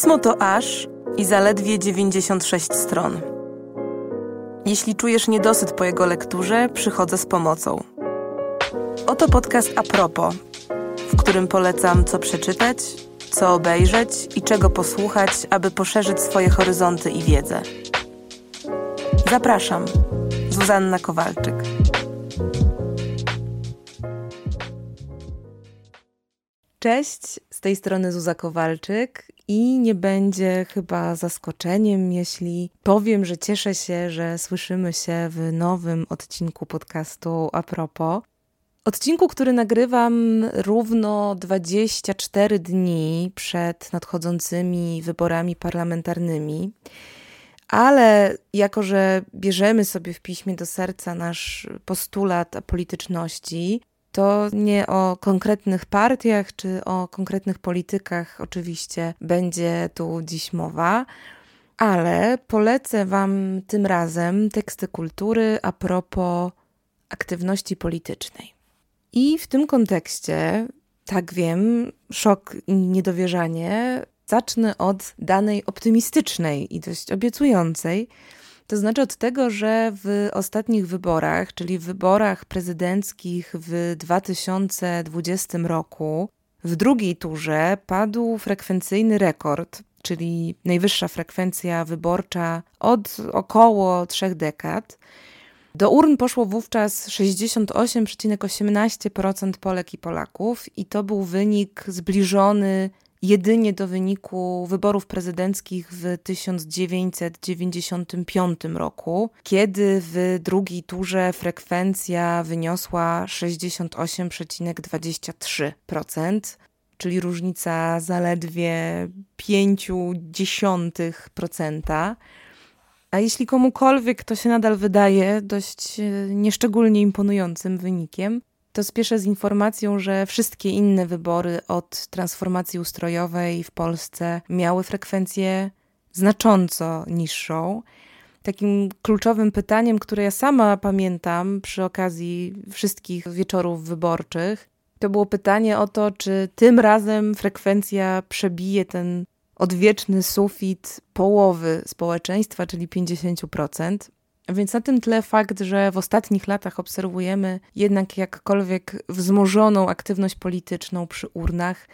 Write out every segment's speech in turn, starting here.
Pismo to aż i zaledwie 96 stron. Jeśli czujesz niedosyt po jego lekturze, przychodzę z pomocą. Oto podcast a propos, w którym polecam co przeczytać, co obejrzeć i czego posłuchać, aby poszerzyć swoje horyzonty i wiedzę. Zapraszam, Zuzanna Kowalczyk. Cześć, z tej strony Zuza Kowalczyk i nie będzie chyba zaskoczeniem, jeśli powiem, że cieszę się, że słyszymy się w nowym odcinku podcastu A propos. Odcinku, który nagrywam równo 24 dni przed nadchodzącymi wyborami parlamentarnymi. Ale jako, że bierzemy sobie w piśmie do serca nasz postulat polityczności, to nie o konkretnych partiach czy o konkretnych politykach oczywiście będzie tu dziś mowa, ale polecę Wam tym razem teksty kultury a propos aktywności politycznej. I w tym kontekście, tak wiem, szok i niedowierzanie, zacznę od danej optymistycznej i dość obiecującej, to znaczy od tego, że w ostatnich wyborach, czyli w wyborach prezydenckich w 2020 roku, w drugiej turze padł frekwencyjny rekord, czyli najwyższa frekwencja wyborcza od około trzech dekad. Do urn poszło wówczas 68,18% Polek i Polaków, i to był wynik zbliżony jedynie do wyniku wyborów prezydenckich w 1995 roku, kiedy w drugiej turze frekwencja wyniosła 68,23%, czyli różnica zaledwie 0,5%. A jeśli komukolwiek to się nadal wydaje dość e, nieszczególnie imponującym wynikiem, to spieszę z informacją, że wszystkie inne wybory od transformacji ustrojowej w Polsce miały frekwencję znacząco niższą. Takim kluczowym pytaniem, które ja sama pamiętam przy okazji wszystkich wieczorów wyborczych, to było pytanie o to, czy tym razem frekwencja przebije ten odwieczny sufit połowy społeczeństwa, czyli 50%. Więc na tym tle fakt, że w ostatnich latach obserwujemy jednak jakkolwiek wzmożoną aktywność polityczną przy urnach,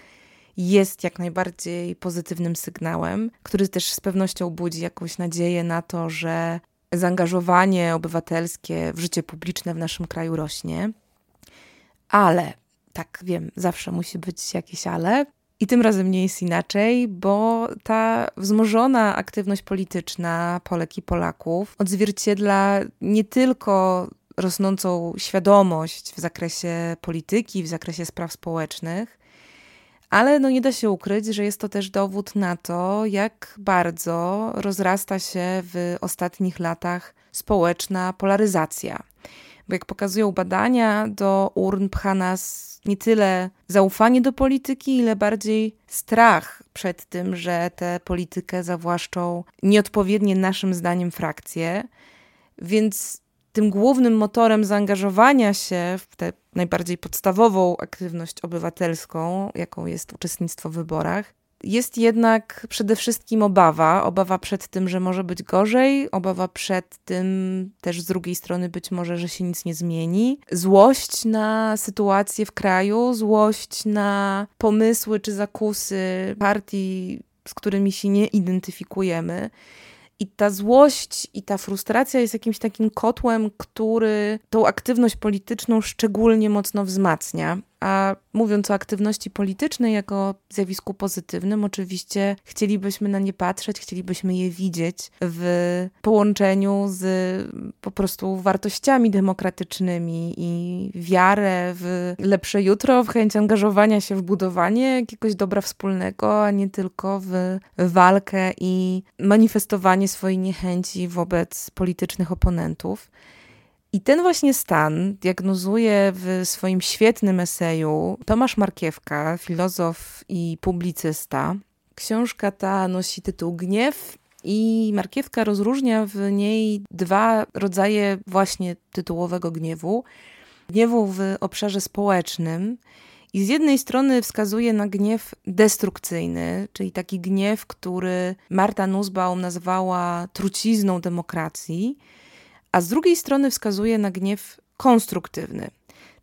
jest jak najbardziej pozytywnym sygnałem, który też z pewnością budzi jakąś nadzieję na to, że zaangażowanie obywatelskie w życie publiczne w naszym kraju rośnie. Ale, tak wiem, zawsze musi być jakieś ale. I tym razem nie jest inaczej, bo ta wzmożona aktywność polityczna Polek i Polaków odzwierciedla nie tylko rosnącą świadomość w zakresie polityki, w zakresie spraw społecznych, ale no nie da się ukryć, że jest to też dowód na to, jak bardzo rozrasta się w ostatnich latach społeczna polaryzacja. Bo jak pokazują badania, do urn pcha nas nie tyle zaufanie do polityki, ile bardziej strach przed tym, że tę politykę zawłaszczą nieodpowiednie naszym zdaniem frakcje. Więc tym głównym motorem zaangażowania się w tę najbardziej podstawową aktywność obywatelską, jaką jest uczestnictwo w wyborach, jest jednak przede wszystkim obawa. Obawa przed tym, że może być gorzej, obawa przed tym też z drugiej strony być może, że się nic nie zmieni. Złość na sytuację w kraju, złość na pomysły czy zakusy partii, z którymi się nie identyfikujemy. I ta złość i ta frustracja jest jakimś takim kotłem, który tą aktywność polityczną szczególnie mocno wzmacnia. A mówiąc o aktywności politycznej jako zjawisku pozytywnym, oczywiście chcielibyśmy na nie patrzeć, chcielibyśmy je widzieć w połączeniu z po prostu wartościami demokratycznymi i wiarę w lepsze jutro, w chęć angażowania się w budowanie jakiegoś dobra wspólnego, a nie tylko w walkę i manifestowanie swojej niechęci wobec politycznych oponentów. I ten właśnie stan diagnozuje w swoim świetnym eseju Tomasz Markiewka, filozof i publicysta. Książka ta nosi tytuł Gniew i Markiewka rozróżnia w niej dwa rodzaje właśnie tytułowego gniewu. Gniewu w obszarze społecznym I z jednej strony wskazuje na gniew destrukcyjny, czyli taki gniew, który Marta Nussbaum nazwała trucizną demokracji, a z drugiej strony wskazuje na gniew konstruktywny,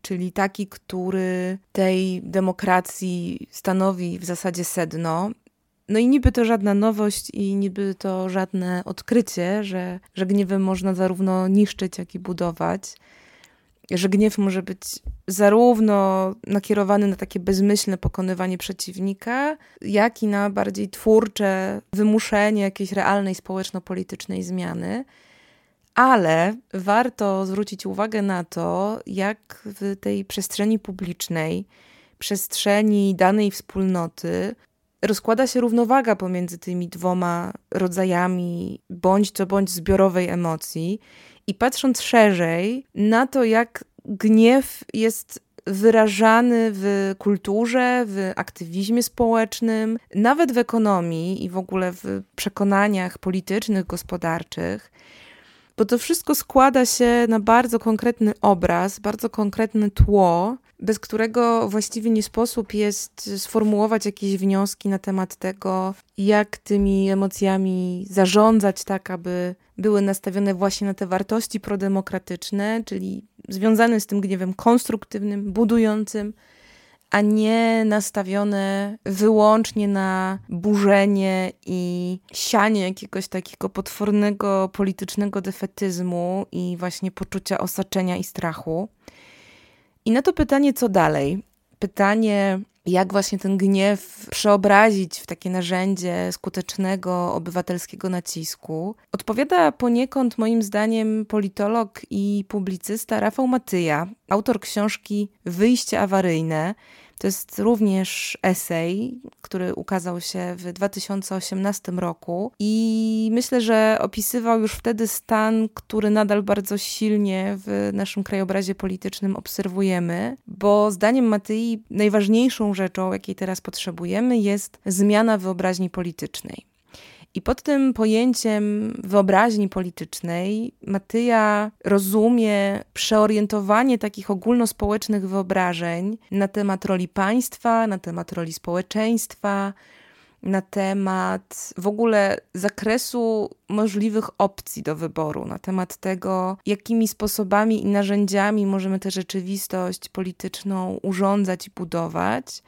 czyli taki, który tej demokracji stanowi w zasadzie sedno. No i niby to żadna nowość i niby to żadne odkrycie, że, że gniewem można zarówno niszczyć, jak i budować że gniew może być zarówno nakierowany na takie bezmyślne pokonywanie przeciwnika, jak i na bardziej twórcze wymuszenie jakiejś realnej społeczno-politycznej zmiany. Ale warto zwrócić uwagę na to, jak w tej przestrzeni publicznej, przestrzeni danej wspólnoty, rozkłada się równowaga pomiędzy tymi dwoma rodzajami bądź co bądź zbiorowej emocji. I patrząc szerzej na to, jak gniew jest wyrażany w kulturze, w aktywizmie społecznym, nawet w ekonomii i w ogóle w przekonaniach politycznych, gospodarczych, bo to wszystko składa się na bardzo konkretny obraz, bardzo konkretne tło, bez którego właściwie nie sposób jest sformułować jakieś wnioski na temat tego, jak tymi emocjami zarządzać tak, aby były nastawione właśnie na te wartości prodemokratyczne, czyli związane z tym gniewem konstruktywnym, budującym, a nie nastawione wyłącznie na burzenie i sianie jakiegoś takiego potwornego politycznego defetyzmu i właśnie poczucia osaczenia i strachu. I na to pytanie, co dalej? Pytanie, jak właśnie ten gniew przeobrazić w takie narzędzie skutecznego obywatelskiego nacisku, odpowiada poniekąd moim zdaniem politolog i publicysta Rafał Matyja, autor książki Wyjście awaryjne, to jest również esej, który ukazał się w 2018 roku i myślę, że opisywał już wtedy stan, który nadal bardzo silnie w naszym krajobrazie politycznym obserwujemy, bo zdaniem Matyi najważniejszą rzeczą, jakiej teraz potrzebujemy, jest zmiana wyobraźni politycznej. I pod tym pojęciem wyobraźni politycznej Matyja rozumie przeorientowanie takich ogólnospołecznych wyobrażeń na temat roli państwa, na temat roli społeczeństwa, na temat w ogóle zakresu możliwych opcji do wyboru, na temat tego, jakimi sposobami i narzędziami możemy tę rzeczywistość polityczną urządzać i budować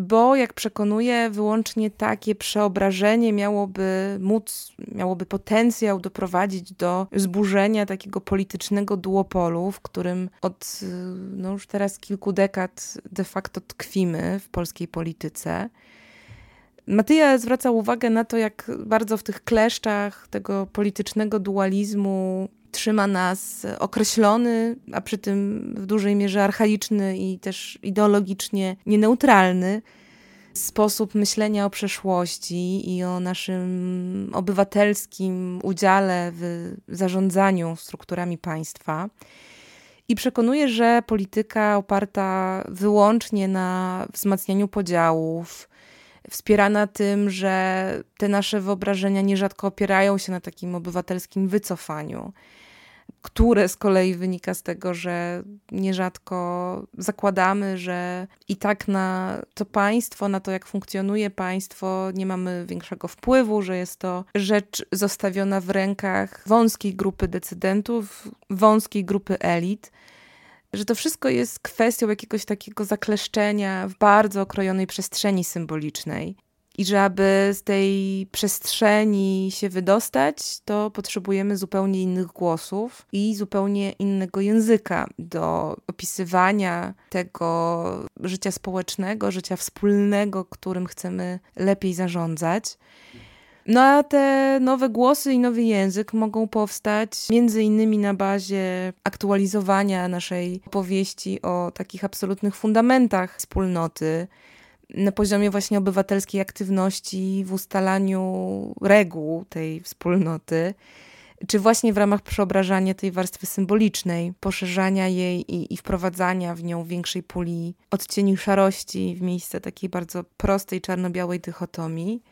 bo jak przekonuje, wyłącznie takie przeobrażenie miałoby móc, miałoby potencjał doprowadzić do zburzenia takiego politycznego duopolu, w którym od no już teraz kilku dekad de facto tkwimy w polskiej polityce. Matyja zwraca uwagę na to, jak bardzo w tych kleszczach tego politycznego dualizmu trzyma nas określony, a przy tym w dużej mierze archaiczny i też ideologicznie nieneutralny sposób myślenia o przeszłości i o naszym obywatelskim udziale w zarządzaniu strukturami państwa. I przekonuje, że polityka oparta wyłącznie na wzmacnianiu podziałów, wspierana tym, że te nasze wyobrażenia nierzadko opierają się na takim obywatelskim wycofaniu które z kolei wynika z tego, że nierzadko zakładamy, że i tak na to państwo, na to jak funkcjonuje państwo, nie mamy większego wpływu, że jest to rzecz zostawiona w rękach wąskiej grupy decydentów, wąskiej grupy elit że to wszystko jest kwestią jakiegoś takiego zakleszczenia w bardzo okrojonej przestrzeni symbolicznej. I że aby z tej przestrzeni się wydostać, to potrzebujemy zupełnie innych głosów i zupełnie innego języka do opisywania tego życia społecznego, życia wspólnego, którym chcemy lepiej zarządzać. No a te nowe głosy i nowy język mogą powstać między innymi na bazie aktualizowania naszej opowieści o takich absolutnych fundamentach wspólnoty, na poziomie właśnie obywatelskiej aktywności w ustalaniu reguł tej wspólnoty, czy właśnie w ramach przeobrażania tej warstwy symbolicznej, poszerzania jej i, i wprowadzania w nią większej puli odcieni szarości w miejsce takiej bardzo prostej czarno-białej dychotomii.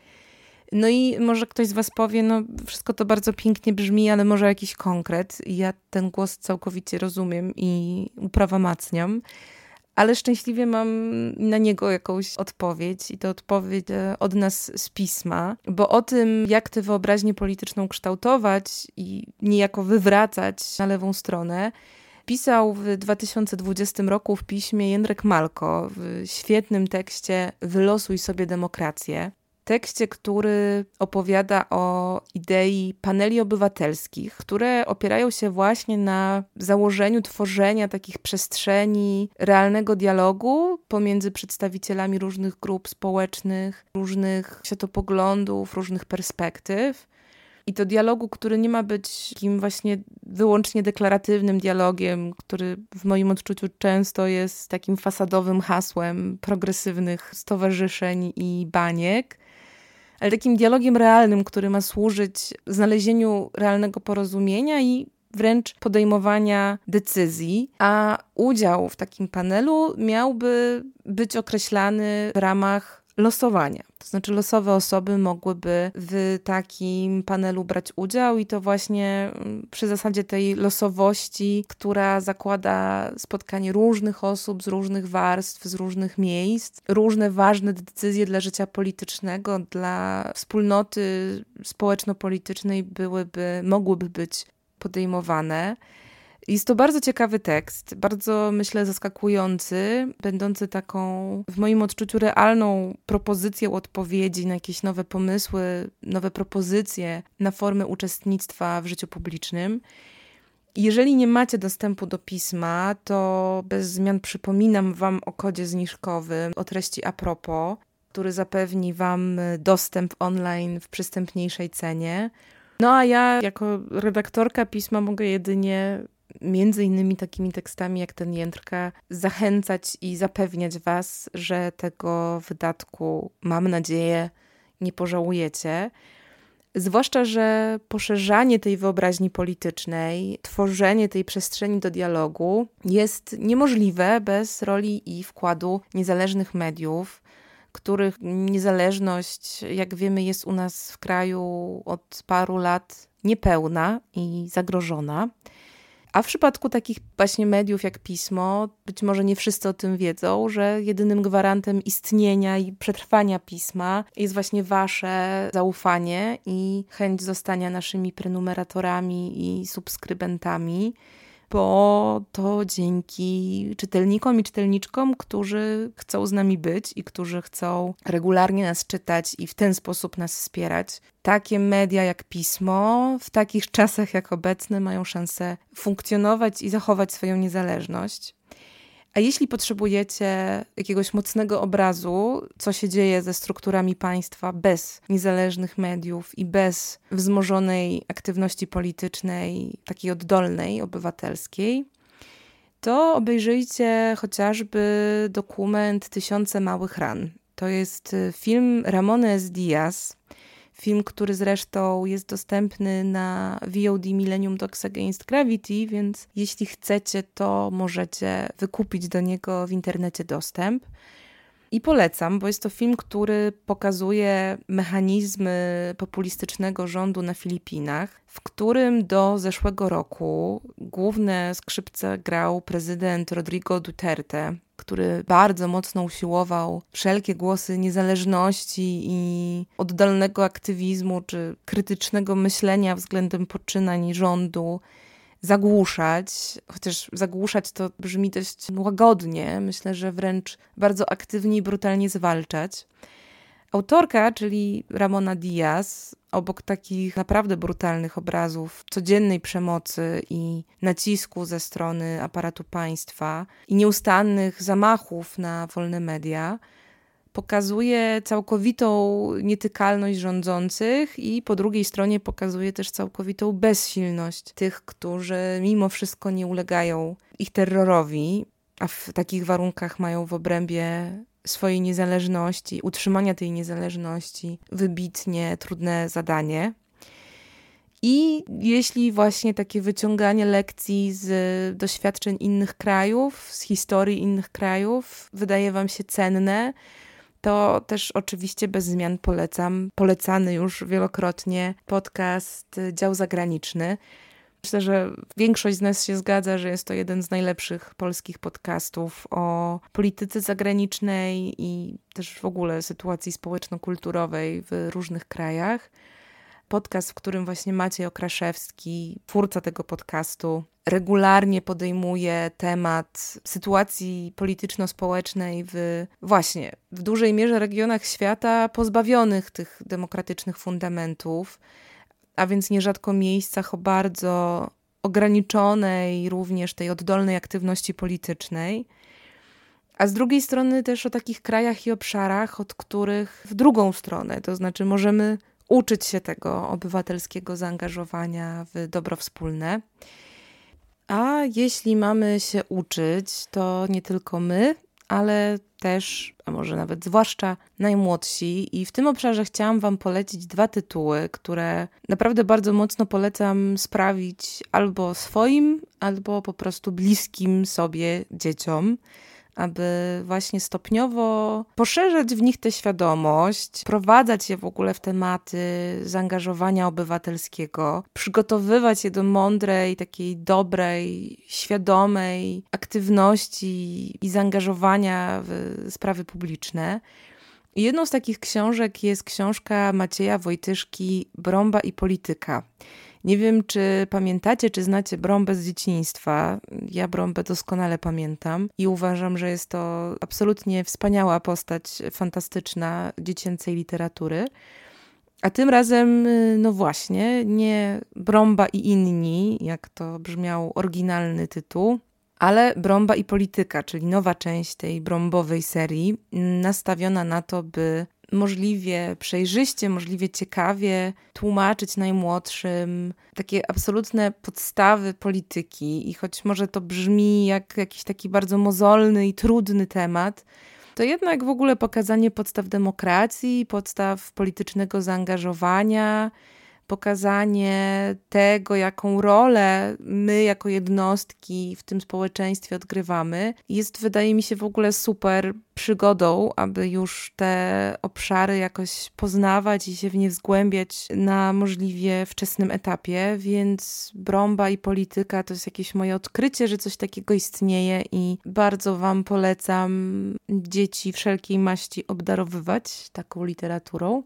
No i może ktoś z Was powie, no wszystko to bardzo pięknie brzmi, ale może jakiś konkret. Ja ten głos całkowicie rozumiem i uprawomacniam ale szczęśliwie mam na niego jakąś odpowiedź i to odpowiedź e, od nas z pisma, bo o tym, jak tę wyobraźnię polityczną kształtować i niejako wywracać na lewą stronę, pisał w 2020 roku w piśmie Jędrek Malko w świetnym tekście Wylosuj sobie demokrację tekście, który opowiada o idei paneli obywatelskich, które opierają się właśnie na założeniu tworzenia takich przestrzeni realnego dialogu pomiędzy przedstawicielami różnych grup społecznych, różnych światopoglądów, różnych perspektyw. I to dialogu, który nie ma być takim właśnie wyłącznie deklaratywnym dialogiem, który w moim odczuciu często jest takim fasadowym hasłem progresywnych stowarzyszeń i baniek, ale takim dialogiem realnym, który ma służyć znalezieniu realnego porozumienia i wręcz podejmowania decyzji, a udział w takim panelu miałby być określany w ramach losowania. To znaczy, losowe osoby mogłyby w takim panelu brać udział, i to właśnie mm, przy zasadzie tej losowości, która zakłada spotkanie różnych osób z różnych warstw, z różnych miejsc, różne ważne decyzje dla życia politycznego, dla wspólnoty społeczno-politycznej byłyby, mogłyby być podejmowane. Jest to bardzo ciekawy tekst, bardzo myślę zaskakujący, będący taką w moim odczuciu realną propozycją odpowiedzi na jakieś nowe pomysły, nowe propozycje na formy uczestnictwa w życiu publicznym. Jeżeli nie macie dostępu do pisma, to bez zmian przypominam Wam o kodzie zniżkowym, o treści a propos, który zapewni Wam dostęp online w przystępniejszej cenie. No a ja, jako redaktorka pisma, mogę jedynie między innymi takimi tekstami jak ten Jędrka, zachęcać i zapewniać Was, że tego wydatku, mam nadzieję, nie pożałujecie. Zwłaszcza, że poszerzanie tej wyobraźni politycznej, tworzenie tej przestrzeni do dialogu jest niemożliwe bez roli i wkładu niezależnych mediów, których niezależność, jak wiemy, jest u nas w kraju od paru lat niepełna i zagrożona. A w przypadku takich właśnie mediów jak pismo, być może nie wszyscy o tym wiedzą, że jedynym gwarantem istnienia i przetrwania pisma jest właśnie wasze zaufanie i chęć zostania naszymi prenumeratorami i subskrybentami bo to dzięki czytelnikom i czytelniczkom, którzy chcą z nami być i którzy chcą regularnie nas czytać i w ten sposób nas wspierać. Takie media jak pismo w takich czasach jak obecne mają szansę funkcjonować i zachować swoją niezależność. A jeśli potrzebujecie jakiegoś mocnego obrazu, co się dzieje ze strukturami państwa bez niezależnych mediów i bez wzmożonej aktywności politycznej, takiej oddolnej, obywatelskiej, to obejrzyjcie chociażby dokument Tysiące Małych Ran. To jest film Ramones Diaz, Film, który zresztą jest dostępny na VOD Millennium Dogs Against Gravity, więc jeśli chcecie, to możecie wykupić do niego w internecie dostęp. I polecam, bo jest to film, który pokazuje mechanizmy populistycznego rządu na Filipinach, w którym do zeszłego roku główne skrzypce grał prezydent Rodrigo Duterte, który bardzo mocno usiłował wszelkie głosy niezależności i oddalnego aktywizmu czy krytycznego myślenia względem poczynań rządu zagłuszać, chociaż zagłuszać to brzmi dość łagodnie, myślę, że wręcz bardzo aktywnie i brutalnie zwalczać. Autorka, czyli Ramona Diaz, obok takich naprawdę brutalnych obrazów codziennej przemocy i nacisku ze strony aparatu państwa i nieustannych zamachów na wolne media, pokazuje całkowitą nietykalność rządzących i po drugiej stronie pokazuje też całkowitą bezsilność tych, którzy mimo wszystko nie ulegają ich terrorowi, a w takich warunkach mają w obrębie swojej niezależności, utrzymania tej niezależności wybitnie trudne zadanie. I jeśli właśnie takie wyciąganie lekcji z doświadczeń innych krajów, z historii innych krajów wydaje Wam się cenne, to też oczywiście bez zmian polecam polecany już wielokrotnie podcast Dział Zagraniczny. Myślę, że większość z nas się zgadza, że jest to jeden z najlepszych polskich podcastów o polityce zagranicznej i też w ogóle sytuacji społeczno-kulturowej w różnych krajach. Podcast, w którym właśnie Maciej Okraszewski, twórca tego podcastu, regularnie podejmuje temat sytuacji polityczno-społecznej w właśnie w dużej mierze regionach świata pozbawionych tych demokratycznych fundamentów a więc nierzadko miejscach o bardzo ograniczonej również tej oddolnej aktywności politycznej, a z drugiej strony też o takich krajach i obszarach, od których w drugą stronę, to znaczy możemy uczyć się tego obywatelskiego zaangażowania w dobro wspólne. A jeśli mamy się uczyć, to nie tylko my, ale też, a może nawet zwłaszcza najmłodsi. I w tym obszarze chciałam Wam polecić dwa tytuły, które naprawdę bardzo mocno polecam sprawić albo swoim, albo po prostu bliskim sobie dzieciom aby właśnie stopniowo poszerzać w nich tę świadomość, prowadzać je w ogóle w tematy zaangażowania obywatelskiego, przygotowywać je do mądrej, takiej dobrej, świadomej aktywności i zaangażowania w sprawy publiczne. Jedną z takich książek jest książka Macieja Wojtyszki Brąba i polityka. Nie wiem, czy pamiętacie, czy znacie Brąbę z dzieciństwa. Ja Brąbę doskonale pamiętam i uważam, że jest to absolutnie wspaniała postać fantastyczna dziecięcej literatury. A tym razem, no właśnie, nie Brąba i inni, jak to brzmiał oryginalny tytuł, ale Brąba i polityka, czyli nowa część tej brąbowej serii, nastawiona na to, by możliwie przejrzyście, możliwie ciekawie tłumaczyć najmłodszym takie absolutne podstawy polityki. I choć może to brzmi jak jakiś taki bardzo mozolny i trudny temat, to jednak w ogóle pokazanie podstaw demokracji, podstaw politycznego zaangażowania, pokazanie tego, jaką rolę my jako jednostki w tym społeczeństwie odgrywamy, jest wydaje mi się w ogóle super przygodą, aby już te obszary jakoś poznawać i się w nie wzgłębiać na możliwie wczesnym etapie, więc brąba i polityka to jest jakieś moje odkrycie, że coś takiego istnieje i bardzo Wam polecam dzieci wszelkiej maści obdarowywać taką literaturą.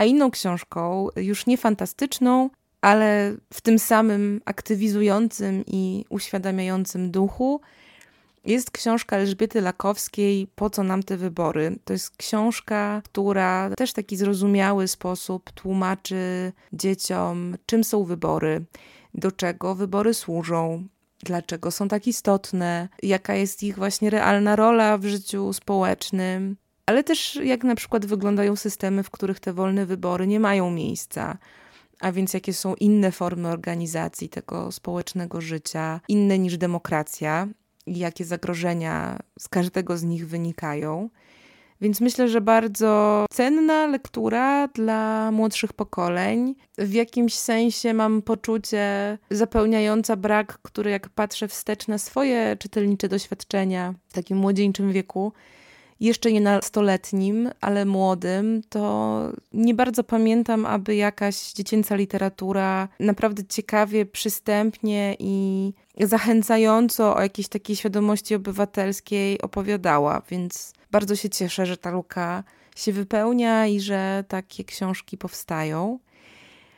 A inną książką, już nie fantastyczną, ale w tym samym aktywizującym i uświadamiającym duchu, jest książka Elżbiety Lakowskiej Po co nam te wybory? To jest książka, która też w taki zrozumiały sposób tłumaczy dzieciom, czym są wybory, do czego wybory służą, dlaczego są tak istotne, jaka jest ich właśnie realna rola w życiu społecznym ale też jak na przykład wyglądają systemy, w których te wolne wybory nie mają miejsca. A więc jakie są inne formy organizacji tego społecznego życia, inne niż demokracja, i jakie zagrożenia z każdego z nich wynikają. Więc myślę, że bardzo cenna lektura dla młodszych pokoleń. W jakimś sensie mam poczucie zapełniająca brak, który jak patrzę wstecz na swoje czytelnicze doświadczenia w takim młodzieńczym wieku, jeszcze nie nastoletnim, ale młodym, to nie bardzo pamiętam, aby jakaś dziecięca literatura naprawdę ciekawie, przystępnie i zachęcająco o jakiejś takiej świadomości obywatelskiej opowiadała, więc bardzo się cieszę, że ta luka się wypełnia i że takie książki powstają.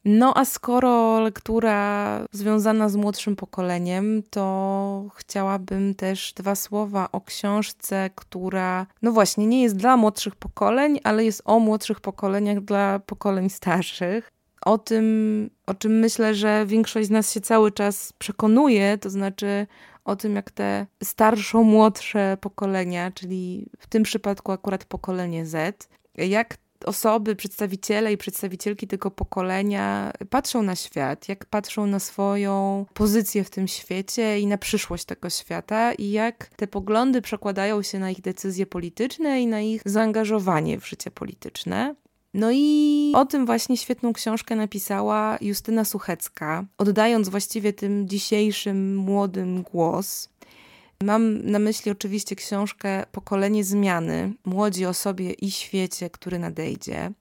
No a skoro lektura związana z młodszym pokoleniem, to chciałabym też dwa słowa o książce, która, no właśnie, nie jest dla młodszych pokoleń, ale jest o młodszych pokoleniach dla pokoleń starszych. O tym, o czym myślę, że większość z nas się cały czas przekonuje, to znaczy o tym, jak te starszą-młodsze pokolenia, czyli w tym przypadku akurat pokolenie Z, jak osoby, przedstawiciele i przedstawicielki tego pokolenia patrzą na świat, jak patrzą na swoją pozycję w tym świecie i na przyszłość tego świata, i jak te poglądy przekładają się na ich decyzje polityczne i na ich zaangażowanie w życie polityczne. No i o tym właśnie świetną książkę napisała Justyna Suchecka, oddając właściwie tym dzisiejszym młodym głos. Mam na myśli oczywiście książkę Pokolenie Zmiany, Młodzi o sobie i świecie, który nadejdzie.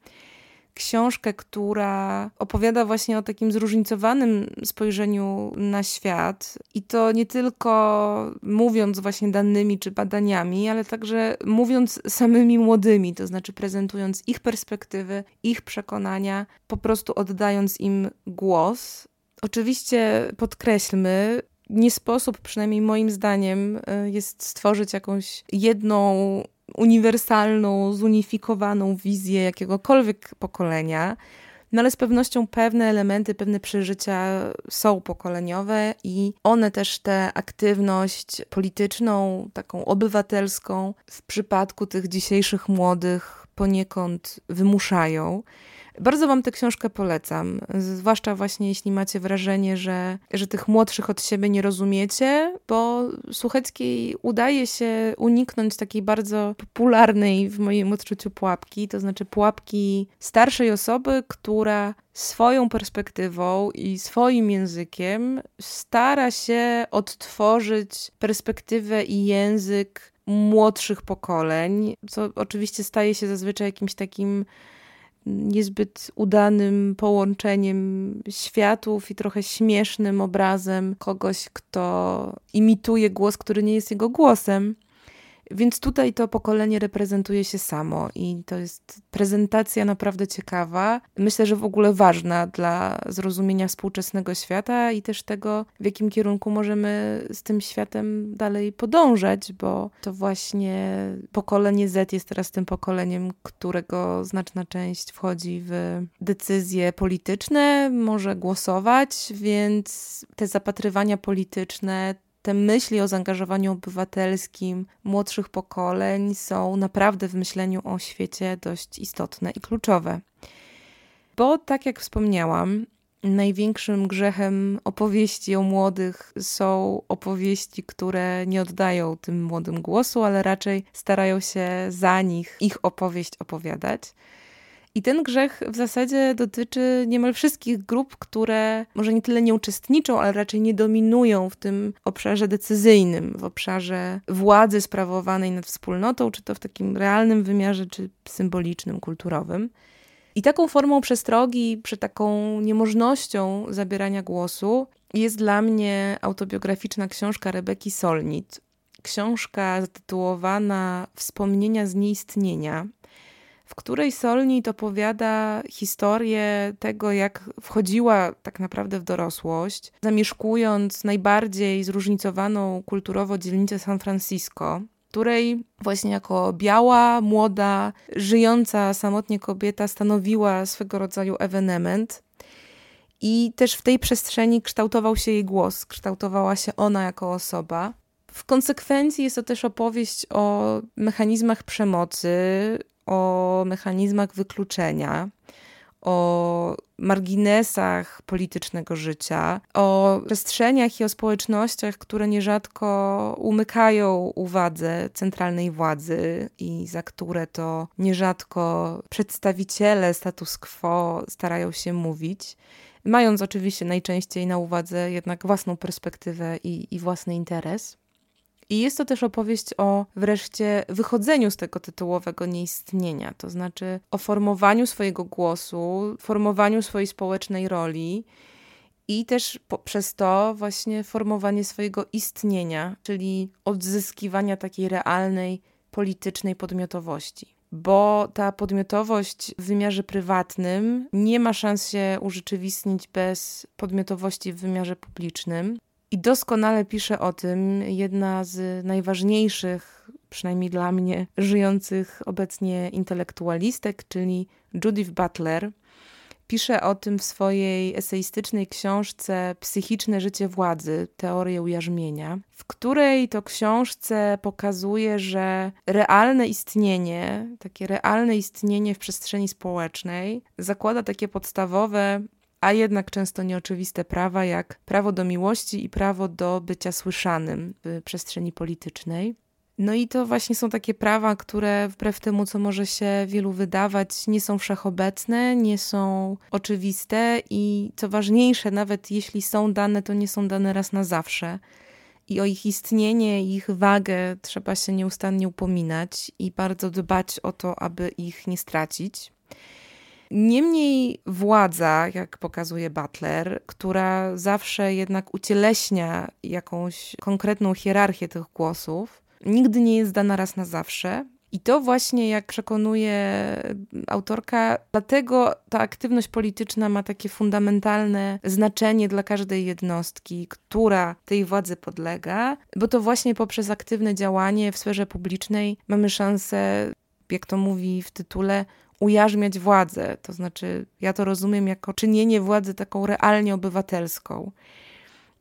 książkę, która opowiada właśnie o takim zróżnicowanym spojrzeniu na świat i to nie tylko mówiąc właśnie danymi czy badaniami, ale także mówiąc samymi młodymi, to znaczy prezentując ich perspektywy, ich przekonania, po prostu oddając im głos. Oczywiście podkreślmy, nie sposób, przynajmniej moim zdaniem, y, jest stworzyć jakąś jedną uniwersalną, zunifikowaną wizję jakiegokolwiek pokolenia. No ale z pewnością pewne elementy, pewne przeżycia są pokoleniowe i one też tę aktywność polityczną, taką obywatelską, w przypadku tych dzisiejszych młodych poniekąd wymuszają. Bardzo Wam tę książkę polecam, zwłaszcza właśnie jeśli macie wrażenie, że, że tych młodszych od siebie nie rozumiecie, bo Słucheckiej udaje się uniknąć takiej bardzo popularnej w moim odczuciu pułapki, to znaczy pułapki starszej osoby, która swoją perspektywą i swoim językiem stara się odtworzyć perspektywę i język młodszych pokoleń, co oczywiście staje się zazwyczaj jakimś takim niezbyt udanym połączeniem światów i trochę śmiesznym obrazem kogoś, kto imituje głos, który nie jest jego głosem. Więc tutaj to pokolenie reprezentuje się samo i to jest prezentacja naprawdę ciekawa. Myślę, że w ogóle ważna dla zrozumienia współczesnego świata i też tego, w jakim kierunku możemy z tym światem dalej podążać, bo to właśnie pokolenie Z jest teraz tym pokoleniem, którego znaczna część wchodzi w decyzje polityczne, może głosować, więc te zapatrywania polityczne te myśli o zaangażowaniu obywatelskim młodszych pokoleń są naprawdę w myśleniu o świecie dość istotne i kluczowe. Bo, tak jak wspomniałam, największym grzechem opowieści o młodych są opowieści, które nie oddają tym młodym głosu, ale raczej starają się za nich ich opowieść opowiadać. I ten grzech w zasadzie dotyczy niemal wszystkich grup, które może nie tyle nie uczestniczą, ale raczej nie dominują w tym obszarze decyzyjnym, w obszarze władzy sprawowanej nad wspólnotą, czy to w takim realnym wymiarze, czy symbolicznym, kulturowym. I taką formą przestrogi, przy taką niemożnością zabierania głosu, jest dla mnie autobiograficzna książka Rebeki Solnit. Książka zatytułowana Wspomnienia z nieistnienia, w której Solnit opowiada historię tego, jak wchodziła tak naprawdę w dorosłość, zamieszkując najbardziej zróżnicowaną kulturowo dzielnicę San Francisco, której właśnie jako biała, młoda, żyjąca samotnie kobieta stanowiła swego rodzaju ewenement. I też w tej przestrzeni kształtował się jej głos, kształtowała się ona jako osoba. W konsekwencji jest to też opowieść o mechanizmach przemocy, o mechanizmach wykluczenia, o marginesach politycznego życia, o przestrzeniach i o społecznościach, które nierzadko umykają uwadze centralnej władzy i za które to nierzadko przedstawiciele status quo starają się mówić. Mając oczywiście najczęściej na uwadze jednak własną perspektywę i, i własny interes. I jest to też opowieść o wreszcie wychodzeniu z tego tytułowego nieistnienia, to znaczy o formowaniu swojego głosu, formowaniu swojej społecznej roli i też poprzez to właśnie formowanie swojego istnienia, czyli odzyskiwania takiej realnej politycznej podmiotowości. Bo ta podmiotowość w wymiarze prywatnym nie ma szans się urzeczywistnić bez podmiotowości w wymiarze publicznym. I doskonale pisze o tym jedna z najważniejszych, przynajmniej dla mnie, żyjących obecnie intelektualistek, czyli Judith Butler. Pisze o tym w swojej eseistycznej książce Psychiczne życie władzy teorie ujarzmienia, w której to książce pokazuje, że realne istnienie, takie realne istnienie w przestrzeni społecznej zakłada takie podstawowe a jednak często nieoczywiste prawa, jak prawo do miłości i prawo do bycia słyszanym w przestrzeni politycznej. No i to właśnie są takie prawa, które wbrew temu, co może się wielu wydawać, nie są wszechobecne, nie są oczywiste i co ważniejsze, nawet jeśli są dane, to nie są dane raz na zawsze. I o ich istnienie, ich wagę trzeba się nieustannie upominać i bardzo dbać o to, aby ich nie stracić. Niemniej władza, jak pokazuje Butler, która zawsze jednak ucieleśnia jakąś konkretną hierarchię tych głosów, nigdy nie jest dana raz na zawsze. I to właśnie, jak przekonuje autorka, dlatego ta aktywność polityczna ma takie fundamentalne znaczenie dla każdej jednostki, która tej władzy podlega, bo to właśnie poprzez aktywne działanie w sferze publicznej mamy szansę, jak to mówi w tytule, ujarzmiać władzę. To znaczy, ja to rozumiem jako czynienie władzy taką realnie obywatelską.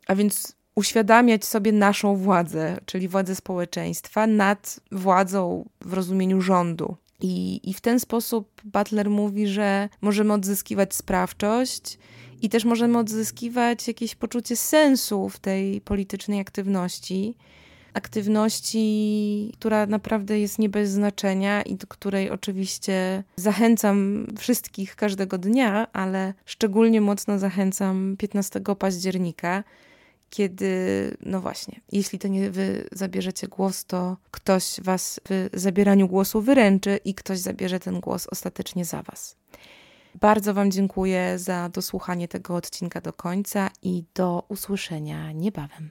A więc uświadamiać sobie naszą władzę, czyli władzę społeczeństwa nad władzą w rozumieniu rządu. I, I w ten sposób Butler mówi, że możemy odzyskiwać sprawczość i też możemy odzyskiwać jakieś poczucie sensu w tej politycznej aktywności. Aktywności, która naprawdę jest nie bez znaczenia i do której oczywiście zachęcam wszystkich każdego dnia, ale szczególnie mocno zachęcam 15 października, kiedy, no właśnie, jeśli to nie wy zabierzecie głos, to ktoś was w zabieraniu głosu wyręczy i ktoś zabierze ten głos ostatecznie za was. Bardzo Wam dziękuję za dosłuchanie tego odcinka do końca i do usłyszenia niebawem.